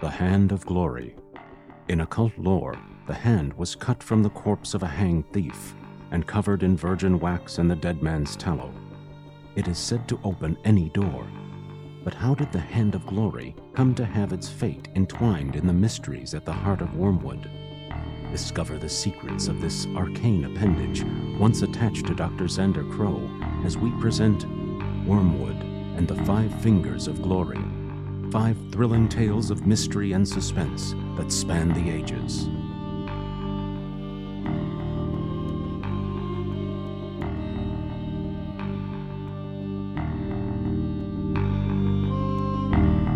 The Hand of Glory. In occult lore, the hand was cut from the corpse of a hanged thief and covered in virgin wax and the dead man's tallow. It is said to open any door. But how did the Hand of Glory come to have its fate entwined in the mysteries at the heart of Wormwood? Discover the secrets of this arcane appendage once attached to Dr. Xander Crow as we present Wormwood and the Five Fingers of Glory. Five thrilling tales of mystery and suspense that span the ages.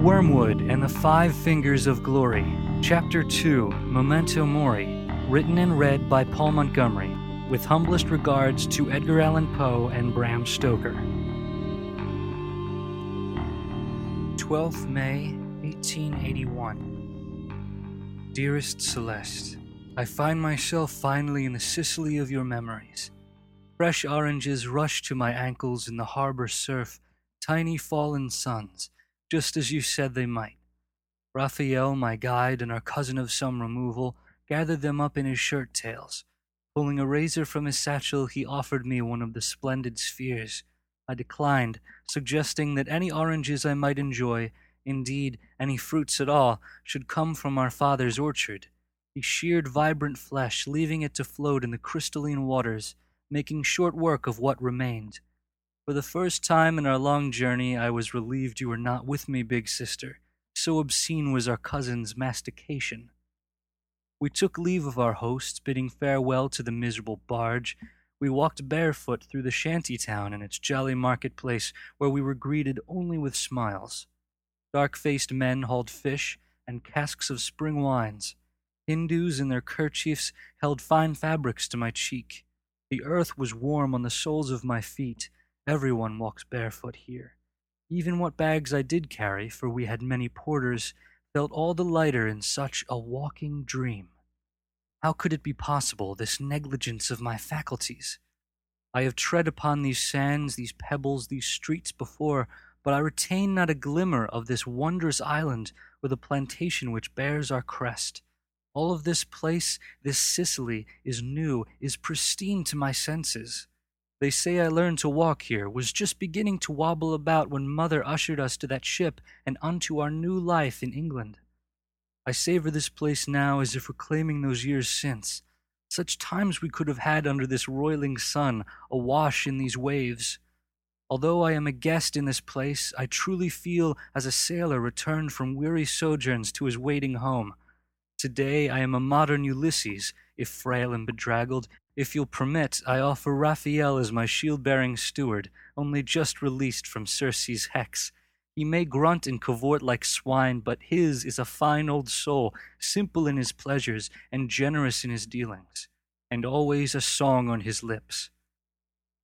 Wormwood and the Five Fingers of Glory, Chapter 2 Memento Mori, written and read by Paul Montgomery, with humblest regards to Edgar Allan Poe and Bram Stoker. 12th May, 1881. Dearest Celeste, I find myself finally in the Sicily of your memories. Fresh oranges rush to my ankles in the harbor surf, tiny fallen suns just as you said they might. Raphael, my guide and our cousin of some removal, gathered them up in his shirt tails. Pulling a razor from his satchel, he offered me one of the splendid spheres. I declined, suggesting that any oranges I might enjoy, indeed any fruits at all, should come from our father's orchard. He sheared vibrant flesh, leaving it to float in the crystalline waters, making short work of what remained. For the first time in our long journey, I was relieved you were not with me, big sister. So obscene was our cousin's mastication. We took leave of our hosts, bidding farewell to the miserable barge. We walked barefoot through the shanty town and its jolly marketplace, where we were greeted only with smiles. Dark faced men hauled fish and casks of spring wines. Hindus in their kerchiefs held fine fabrics to my cheek. The earth was warm on the soles of my feet Everyone walks barefoot here. Even what bags I did carry, for we had many porters, felt all the lighter in such a walking dream. How could it be possible, this negligence of my faculties? I have tread upon these sands, these pebbles, these streets before, but I retain not a glimmer of this wondrous island or the plantation which bears our crest. All of this place, this Sicily, is new, is pristine to my senses. They say I learned to walk here, was just beginning to wobble about when mother ushered us to that ship and unto our new life in England. I savor this place now as if reclaiming those years since. Such times we could have had under this roiling sun, awash in these waves. Although I am a guest in this place, I truly feel as a sailor returned from weary sojourns to his waiting home. Today I am a modern Ulysses, if frail and bedraggled, if you'll permit, I offer Raphael as my shield bearing steward, only just released from Circe's hex. He may grunt and cavort like swine, but his is a fine old soul, simple in his pleasures and generous in his dealings, and always a song on his lips.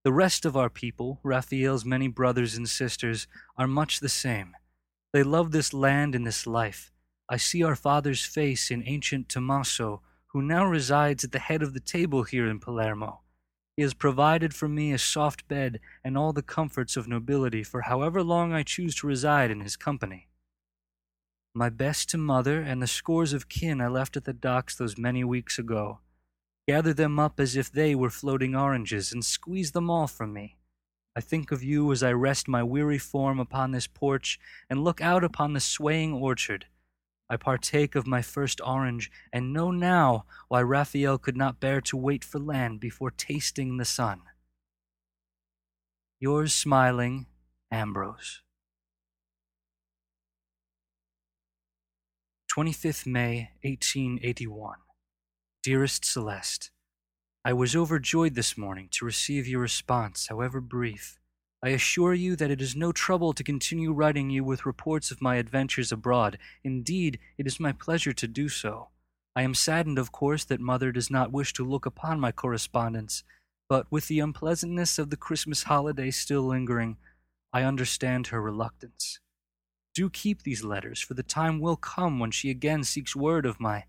The rest of our people, Raphael's many brothers and sisters, are much the same. They love this land and this life. I see our father's face in ancient Tommaso, who now resides at the head of the table here in Palermo. He has provided for me a soft bed and all the comforts of nobility for however long I choose to reside in his company. My best to mother and the scores of kin I left at the docks those many weeks ago. Gather them up as if they were floating oranges and squeeze them all from me. I think of you as I rest my weary form upon this porch and look out upon the swaying orchard I partake of my first orange, and know now why Raphael could not bear to wait for land before tasting the sun. Yours smiling, Ambrose. 25th May, 1881. Dearest Celeste, I was overjoyed this morning to receive your response, however brief. I assure you that it is no trouble to continue writing you with reports of my adventures abroad. Indeed, it is my pleasure to do so. I am saddened, of course, that mother does not wish to look upon my correspondence, but with the unpleasantness of the Christmas holiday still lingering, I understand her reluctance. Do keep these letters, for the time will come when she again seeks word of my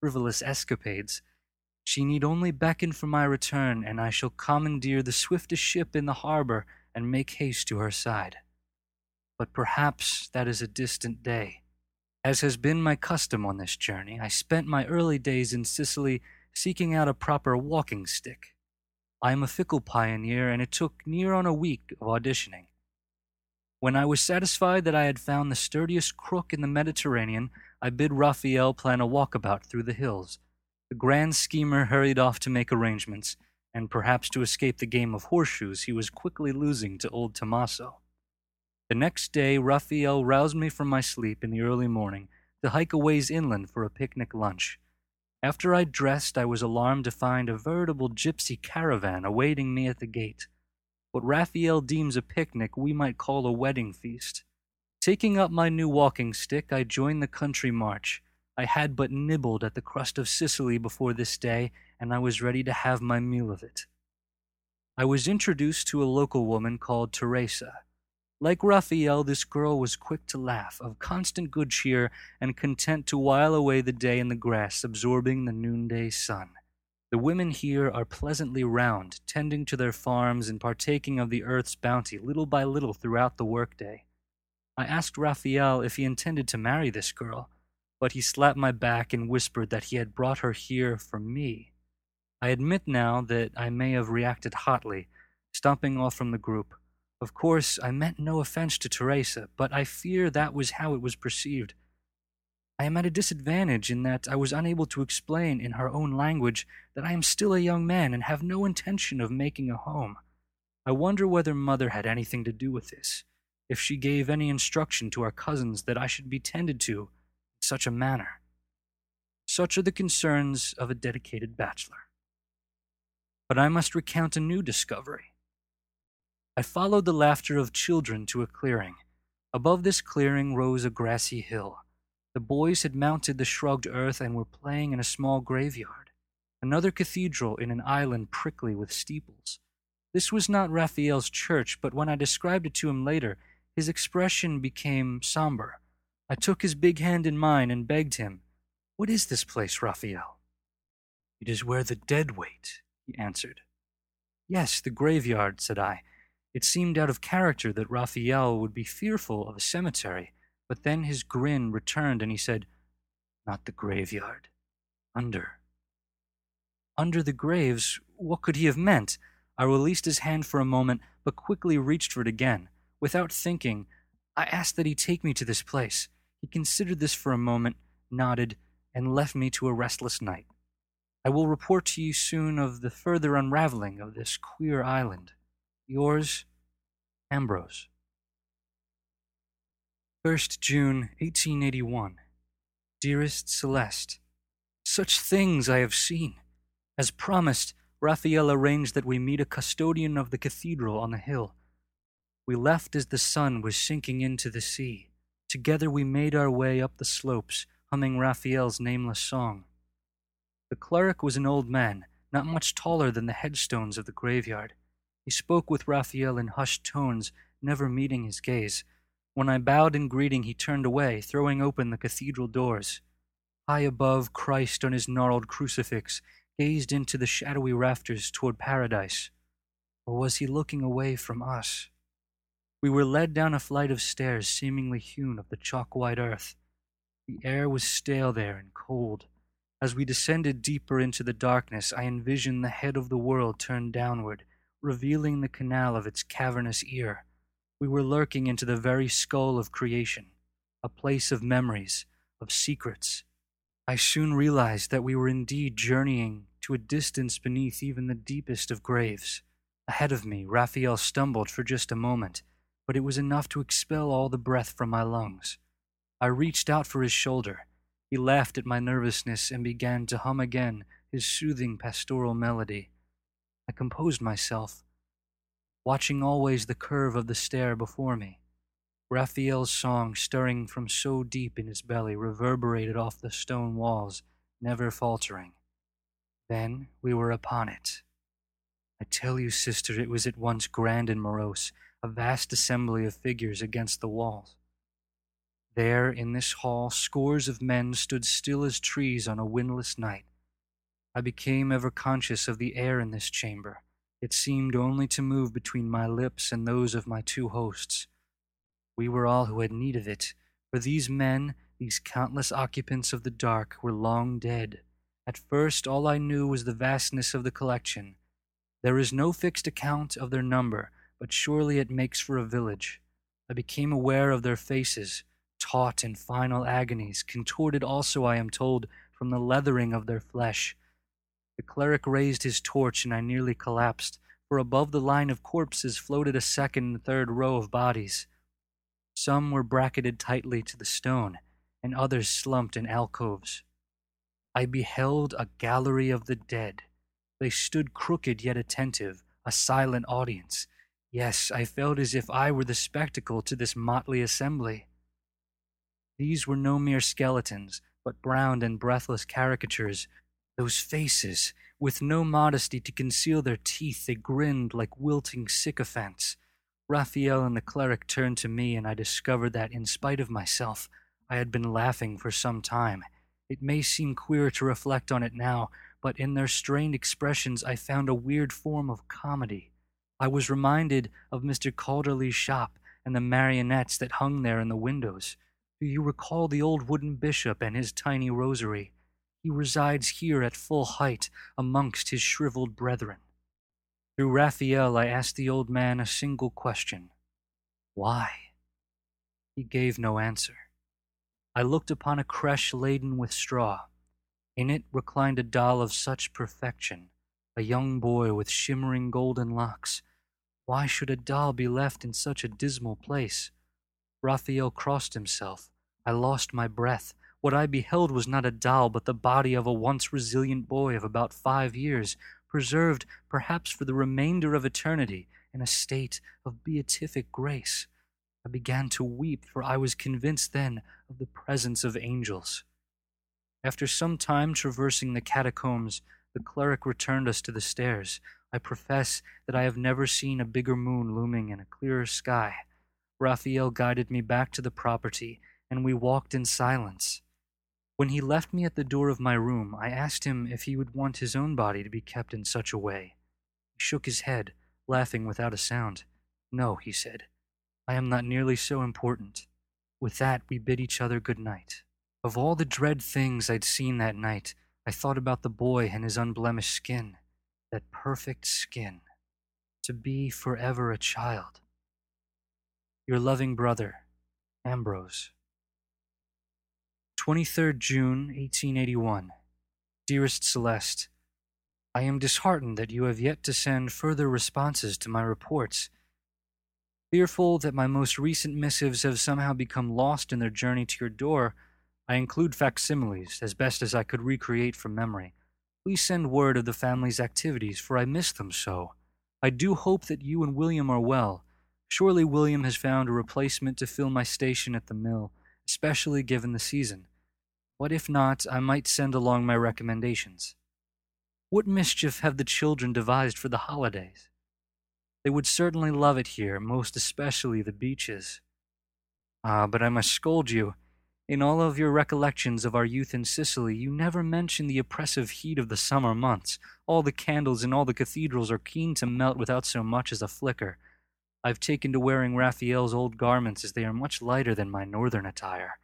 frivolous escapades. She need only beckon for my return, and I shall commandeer the swiftest ship in the harbor and make haste to her side. But perhaps that is a distant day. As has been my custom on this journey, I spent my early days in Sicily seeking out a proper walking stick. I am a fickle pioneer, and it took near on a week of auditioning. When I was satisfied that I had found the sturdiest crook in the Mediterranean, I bid Raphael plan a walkabout through the hills. The grand schemer hurried off to make arrangements, and perhaps to escape the game of horseshoes he was quickly losing to old Tommaso. The next day, Raphael roused me from my sleep in the early morning to hike a ways inland for a picnic lunch. After I dressed, I was alarmed to find a veritable gypsy caravan awaiting me at the gate. What Raphael deems a picnic, we might call a wedding feast. Taking up my new walking stick, I joined the country march. I had but nibbled at the crust of Sicily before this day, and I was ready to have my meal of it. I was introduced to a local woman called Teresa. Like Raphael, this girl was quick to laugh, of constant good cheer, and content to while away the day in the grass, absorbing the noonday sun. The women here are pleasantly round, tending to their farms and partaking of the earth's bounty little by little throughout the workday. I asked Raphael if he intended to marry this girl, but he slapped my back and whispered that he had brought her here for me. I admit now that I may have reacted hotly, stomping off from the group. Of course, I meant no offense to Teresa, but I fear that was how it was perceived. I am at a disadvantage in that I was unable to explain in her own language that I am still a young man and have no intention of making a home. I wonder whether mother had anything to do with this, if she gave any instruction to our cousins that I should be tended to in such a manner. Such are the concerns of a dedicated bachelor. But I must recount a new discovery. I followed the laughter of children to a clearing. Above this clearing rose a grassy hill. The boys had mounted the shrugged earth and were playing in a small graveyard, another cathedral in an island prickly with steeples. This was not Raphael's church, but when I described it to him later, his expression became somber. I took his big hand in mine and begged him, What is this place, Raphael? It is where the dead wait, he answered. Yes, the graveyard, said I. It seemed out of character that Raphael would be fearful of a cemetery, but then his grin returned and he said, Not the graveyard. Under. Under the graves, what could he have meant? I released his hand for a moment, but quickly reached for it again. Without thinking, I asked that he take me to this place. He considered this for a moment, nodded, and left me to a restless night. I will report to you soon of the further unraveling of this queer island. Yours, Ambrose. 1st June 1881. Dearest Celeste, such things I have seen. As promised, Raphael arranged that we meet a custodian of the cathedral on the hill. We left as the sun was sinking into the sea. Together we made our way up the slopes, humming Raphael's nameless song. The cleric was an old man, not much taller than the headstones of the graveyard. He spoke with Raphael in hushed tones, never meeting his gaze. When I bowed in greeting, he turned away, throwing open the cathedral doors. High above, Christ on his gnarled crucifix gazed into the shadowy rafters toward paradise. Or was he looking away from us? We were led down a flight of stairs seemingly hewn of the chalk white earth. The air was stale there and cold. As we descended deeper into the darkness, I envisioned the head of the world turned downward, revealing the canal of its cavernous ear. We were lurking into the very skull of creation, a place of memories, of secrets. I soon realized that we were indeed journeying to a distance beneath even the deepest of graves. Ahead of me, Raphael stumbled for just a moment, but it was enough to expel all the breath from my lungs. I reached out for his shoulder. He laughed at my nervousness and began to hum again his soothing pastoral melody. I composed myself, watching always the curve of the stair before me. Raphael's song, stirring from so deep in his belly, reverberated off the stone walls, never faltering. Then we were upon it. I tell you, sister, it was at once grand and morose, a vast assembly of figures against the walls. There, in this hall, scores of men stood still as trees on a windless night. I became ever conscious of the air in this chamber. It seemed only to move between my lips and those of my two hosts. We were all who had need of it, for these men, these countless occupants of the dark were long dead. At first, all I knew was the vastness of the collection. There is no fixed account of their number, but surely it makes for a village. I became aware of their faces, taut in final agonies, contorted also, I am told, from the leathering of their flesh. The cleric raised his torch, and I nearly collapsed, for above the line of corpses floated a second and third row of bodies. Some were bracketed tightly to the stone, and others slumped in alcoves. I beheld a gallery of the dead. They stood crooked yet attentive, a silent audience. Yes, I felt as if I were the spectacle to this motley assembly. These were no mere skeletons, but browned and breathless caricatures. Those faces, with no modesty to conceal their teeth, they grinned like wilting sycophants. Raphael and the cleric turned to me, and I discovered that, in spite of myself, I had been laughing for some time. It may seem queer to reflect on it now, but in their strained expressions I found a weird form of comedy. I was reminded of Mr. Calderley's shop and the marionettes that hung there in the windows. Do you recall the old wooden bishop and his tiny rosary? He resides here at full height amongst his shriveled brethren. Through Raphael, I asked the old man a single question Why? He gave no answer. I looked upon a creche laden with straw. In it reclined a doll of such perfection, a young boy with shimmering golden locks. Why should a doll be left in such a dismal place? Raphael crossed himself. I lost my breath. What I beheld was not a doll, but the body of a once resilient boy of about five years, preserved perhaps for the remainder of eternity in a state of beatific grace. I began to weep, for I was convinced then of the presence of angels. After some time traversing the catacombs, the cleric returned us to the stairs. I profess that I have never seen a bigger moon looming in a clearer sky. Raphael guided me back to the property, and we walked in silence. When he left me at the door of my room, I asked him if he would want his own body to be kept in such a way. He shook his head, laughing without a sound. No, he said, I am not nearly so important. With that, we bid each other good night. Of all the dread things I'd seen that night, I thought about the boy and his unblemished skin, that perfect skin, to be forever a child. Your loving brother, Ambrose. 23rd June, 1881. Dearest Celeste, I am disheartened that you have yet to send further responses to my reports. Fearful that my most recent missives have somehow become lost in their journey to your door, I include facsimiles as best as I could recreate from memory. Please send word of the family's activities, for I miss them so. I do hope that you and William are well. Surely William has found a replacement to fill my station at the mill, especially given the season. What if not, I might send along my recommendations. What mischief have the children devised for the holidays? They would certainly love it here, most especially the beaches. Ah, but I must scold you. In all of your recollections of our youth in Sicily, you never mention the oppressive heat of the summer months. All the candles in all the cathedrals are keen to melt without so much as a flicker. I've taken to wearing Raphael's old garments as they are much lighter than my northern attire.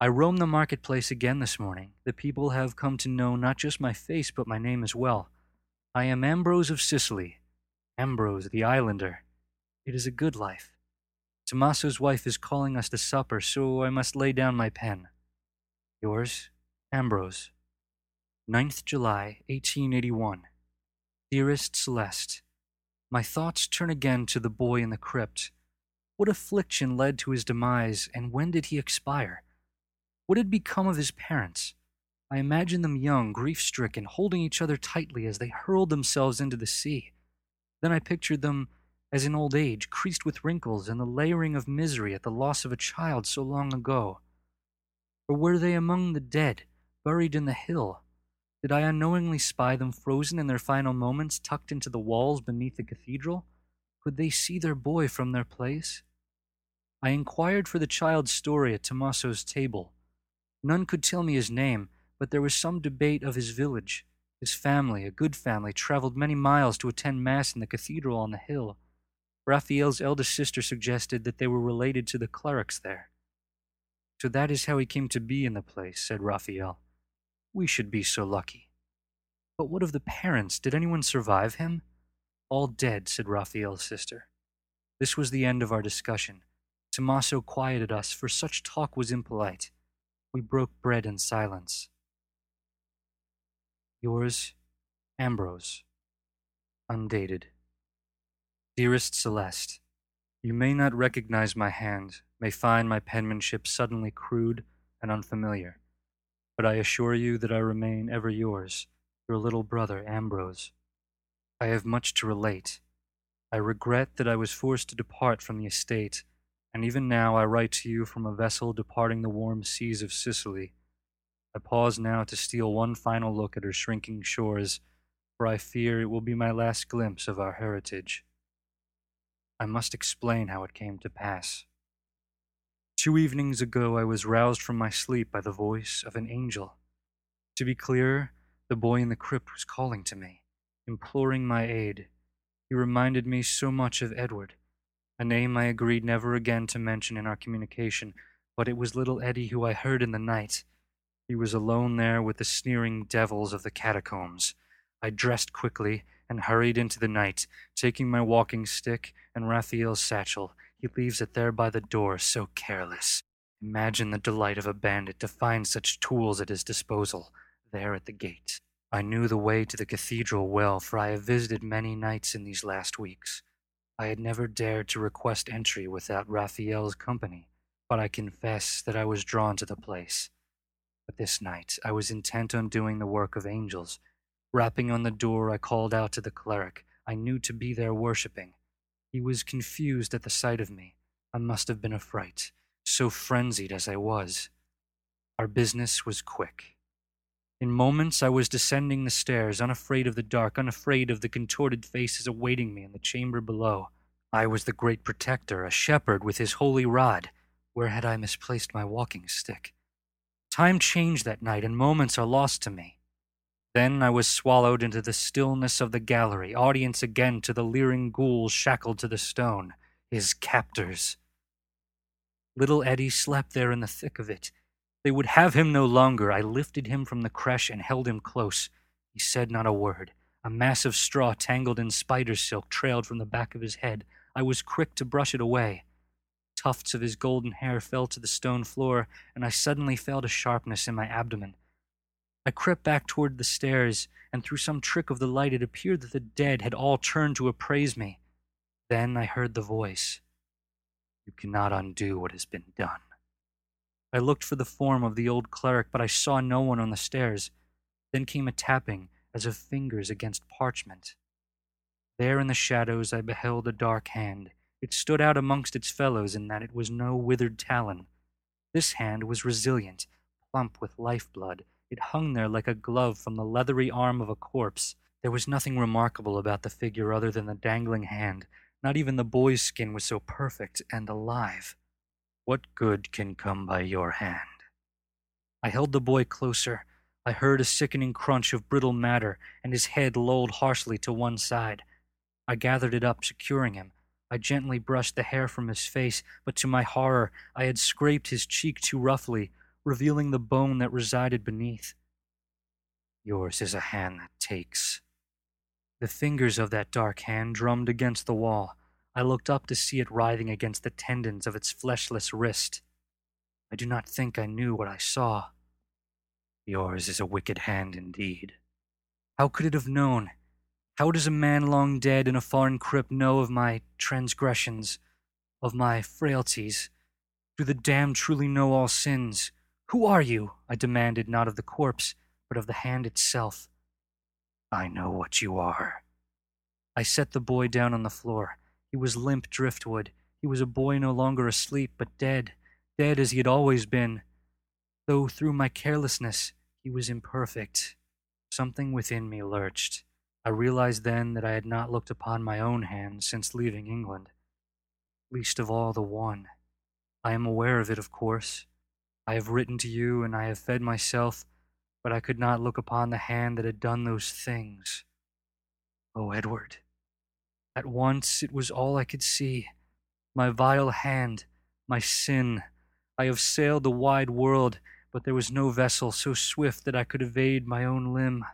I roamed the marketplace again this morning. The people have come to know not just my face, but my name as well. I am Ambrose of Sicily, Ambrose the Islander. It is a good life. Tommaso's wife is calling us to supper, so I must lay down my pen. Yours, Ambrose. 9th July, 1881. Dearest Celeste, my thoughts turn again to the boy in the crypt. What affliction led to his demise, and when did he expire? What had become of his parents? I imagine them young, grief stricken, holding each other tightly as they hurled themselves into the sea. Then I pictured them as in old age, creased with wrinkles and the layering of misery at the loss of a child so long ago. Or were they among the dead, buried in the hill? Did I unknowingly spy them frozen in their final moments, tucked into the walls beneath the cathedral? Could they see their boy from their place? I inquired for the child's story at Tommaso's table. None could tell me his name, but there was some debate of his village. His family, a good family, traveled many miles to attend Mass in the cathedral on the hill. Raphael's eldest sister suggested that they were related to the clerics there. So that is how he came to be in the place, said Raphael. We should be so lucky. But what of the parents? Did anyone survive him? All dead, said Raphael's sister. This was the end of our discussion. Tommaso quieted us, for such talk was impolite. We broke bread in silence. Yours, Ambrose. Undated. Dearest Celeste, you may not recognize my hand, may find my penmanship suddenly crude and unfamiliar, but I assure you that I remain ever yours, your little brother Ambrose. I have much to relate. I regret that I was forced to depart from the estate, and even now I write to you from a vessel departing the warm seas of Sicily. I pause now to steal one final look at her shrinking shores, for I fear it will be my last glimpse of our heritage. I must explain how it came to pass. Two evenings ago, I was roused from my sleep by the voice of an angel. To be clear, the boy in the crypt was calling to me, imploring my aid. He reminded me so much of Edward, a name I agreed never again to mention in our communication, but it was little Eddie who I heard in the night. He was alone there with the sneering devils of the catacombs. I dressed quickly and hurried into the night, taking my walking stick and Raphael's satchel. He leaves it there by the door, so careless. Imagine the delight of a bandit to find such tools at his disposal, there at the gate. I knew the way to the cathedral well, for I have visited many nights in these last weeks. I had never dared to request entry without Raphael's company, but I confess that I was drawn to the place. But this night I was intent on doing the work of angels. Rapping on the door, I called out to the cleric I knew to be there worshipping. He was confused at the sight of me. I must have been a fright, so frenzied as I was. Our business was quick. In moments, I was descending the stairs, unafraid of the dark, unafraid of the contorted faces awaiting me in the chamber below. I was the great protector, a shepherd with his holy rod. Where had I misplaced my walking stick? Time changed that night, and moments are lost to me. Then I was swallowed into the stillness of the gallery, audience again to the leering ghouls shackled to the stone, his captors. Little Eddie slept there in the thick of it. They would have him no longer. I lifted him from the creche and held him close. He said not a word. A mass of straw tangled in spider silk trailed from the back of his head. I was quick to brush it away. Tufts of his golden hair fell to the stone floor, and I suddenly felt a sharpness in my abdomen. I crept back toward the stairs, and through some trick of the light it appeared that the dead had all turned to appraise me. Then I heard the voice. You cannot undo what has been done. I looked for the form of the old cleric, but I saw no one on the stairs. Then came a tapping, as of fingers against parchment. There in the shadows I beheld a dark hand. It stood out amongst its fellows in that it was no withered talon. This hand was resilient, plump with lifeblood, it hung there like a glove from the leathery arm of a corpse. There was nothing remarkable about the figure other than the dangling hand. Not even the boy's skin was so perfect and alive. What good can come by your hand? I held the boy closer. I heard a sickening crunch of brittle matter, and his head lolled harshly to one side. I gathered it up, securing him. I gently brushed the hair from his face, but to my horror, I had scraped his cheek too roughly revealing the bone that resided beneath. Yours is a hand that takes. The fingers of that dark hand drummed against the wall. I looked up to see it writhing against the tendons of its fleshless wrist. I do not think I knew what I saw. Yours is a wicked hand indeed. How could it have known? How does a man long dead in a foreign crypt know of my transgressions, of my frailties? Do the damned truly know all sins? Who are you? I demanded, not of the corpse, but of the hand itself. I know what you are. I set the boy down on the floor. He was limp driftwood. He was a boy no longer asleep, but dead, dead as he had always been. Though through my carelessness he was imperfect, something within me lurched. I realized then that I had not looked upon my own hand since leaving England. Least of all the one. I am aware of it, of course. I have written to you and I have fed myself, but I could not look upon the hand that had done those things. Oh, Edward. At once it was all I could see my vile hand, my sin, I have sailed the wide world, but there was no vessel so swift that I could evade my own limb.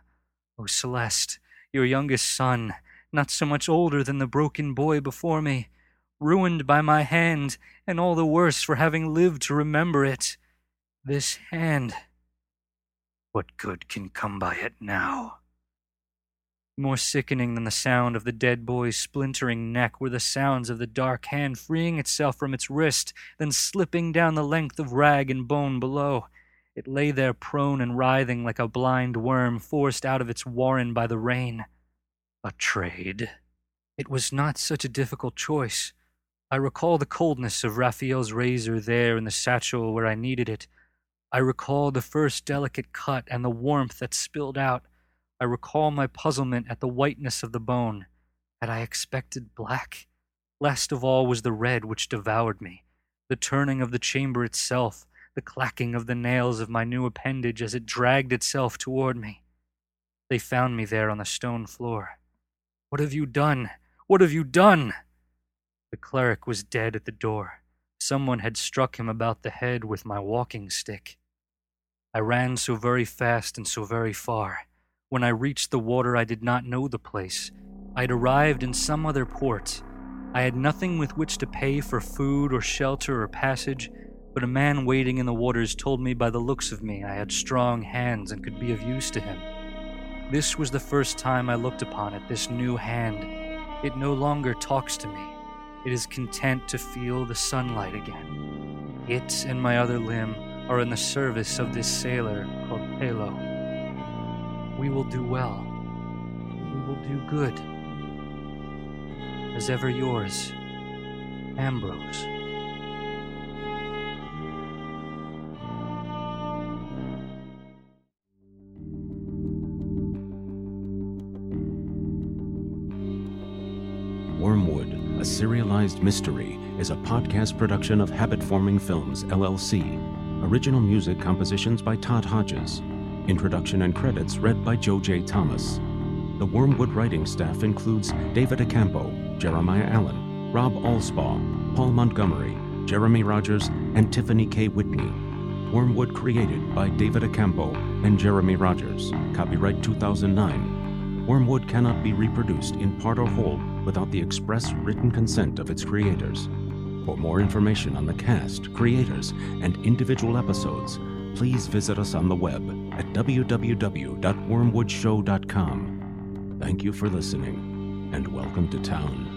O Celeste, your youngest son, not so much older than the broken boy before me, ruined by my hand, and all the worse for having lived to remember it. This hand. What good can come by it now? More sickening than the sound of the dead boy's splintering neck were the sounds of the dark hand freeing itself from its wrist, then slipping down the length of rag and bone below. It lay there prone and writhing like a blind worm forced out of its warren by the rain. A trade. It was not such a difficult choice. I recall the coldness of Raphael's razor there in the satchel where I needed it. I recall the first delicate cut and the warmth that spilled out. I recall my puzzlement at the whiteness of the bone. Had I expected black? Last of all was the red which devoured me, the turning of the chamber itself, the clacking of the nails of my new appendage as it dragged itself toward me. They found me there on the stone floor. What have you done? What have you done? The cleric was dead at the door. Someone had struck him about the head with my walking stick. I ran so very fast and so very far. When I reached the water, I did not know the place. I had arrived in some other port. I had nothing with which to pay for food or shelter or passage, but a man waiting in the waters told me by the looks of me I had strong hands and could be of use to him. This was the first time I looked upon it, this new hand. It no longer talks to me. It is content to feel the sunlight again. It and my other limb are in the service of this sailor called Pelo. We will do well. We will do good. As ever yours, Ambrose. Wormwood, a serialized mystery, is a podcast production of Habit Forming Films, LLC. Original music compositions by Todd Hodges. Introduction and credits read by Joe J. Thomas. The Wormwood writing staff includes David Accampo, Jeremiah Allen, Rob Allspaw, Paul Montgomery, Jeremy Rogers, and Tiffany K. Whitney. Wormwood created by David Accampo and Jeremy Rogers. Copyright 2009. Wormwood cannot be reproduced in part or whole without the express written consent of its creators. For more information on the cast, creators, and individual episodes, please visit us on the web at www.wormwoodshow.com. Thank you for listening, and welcome to town.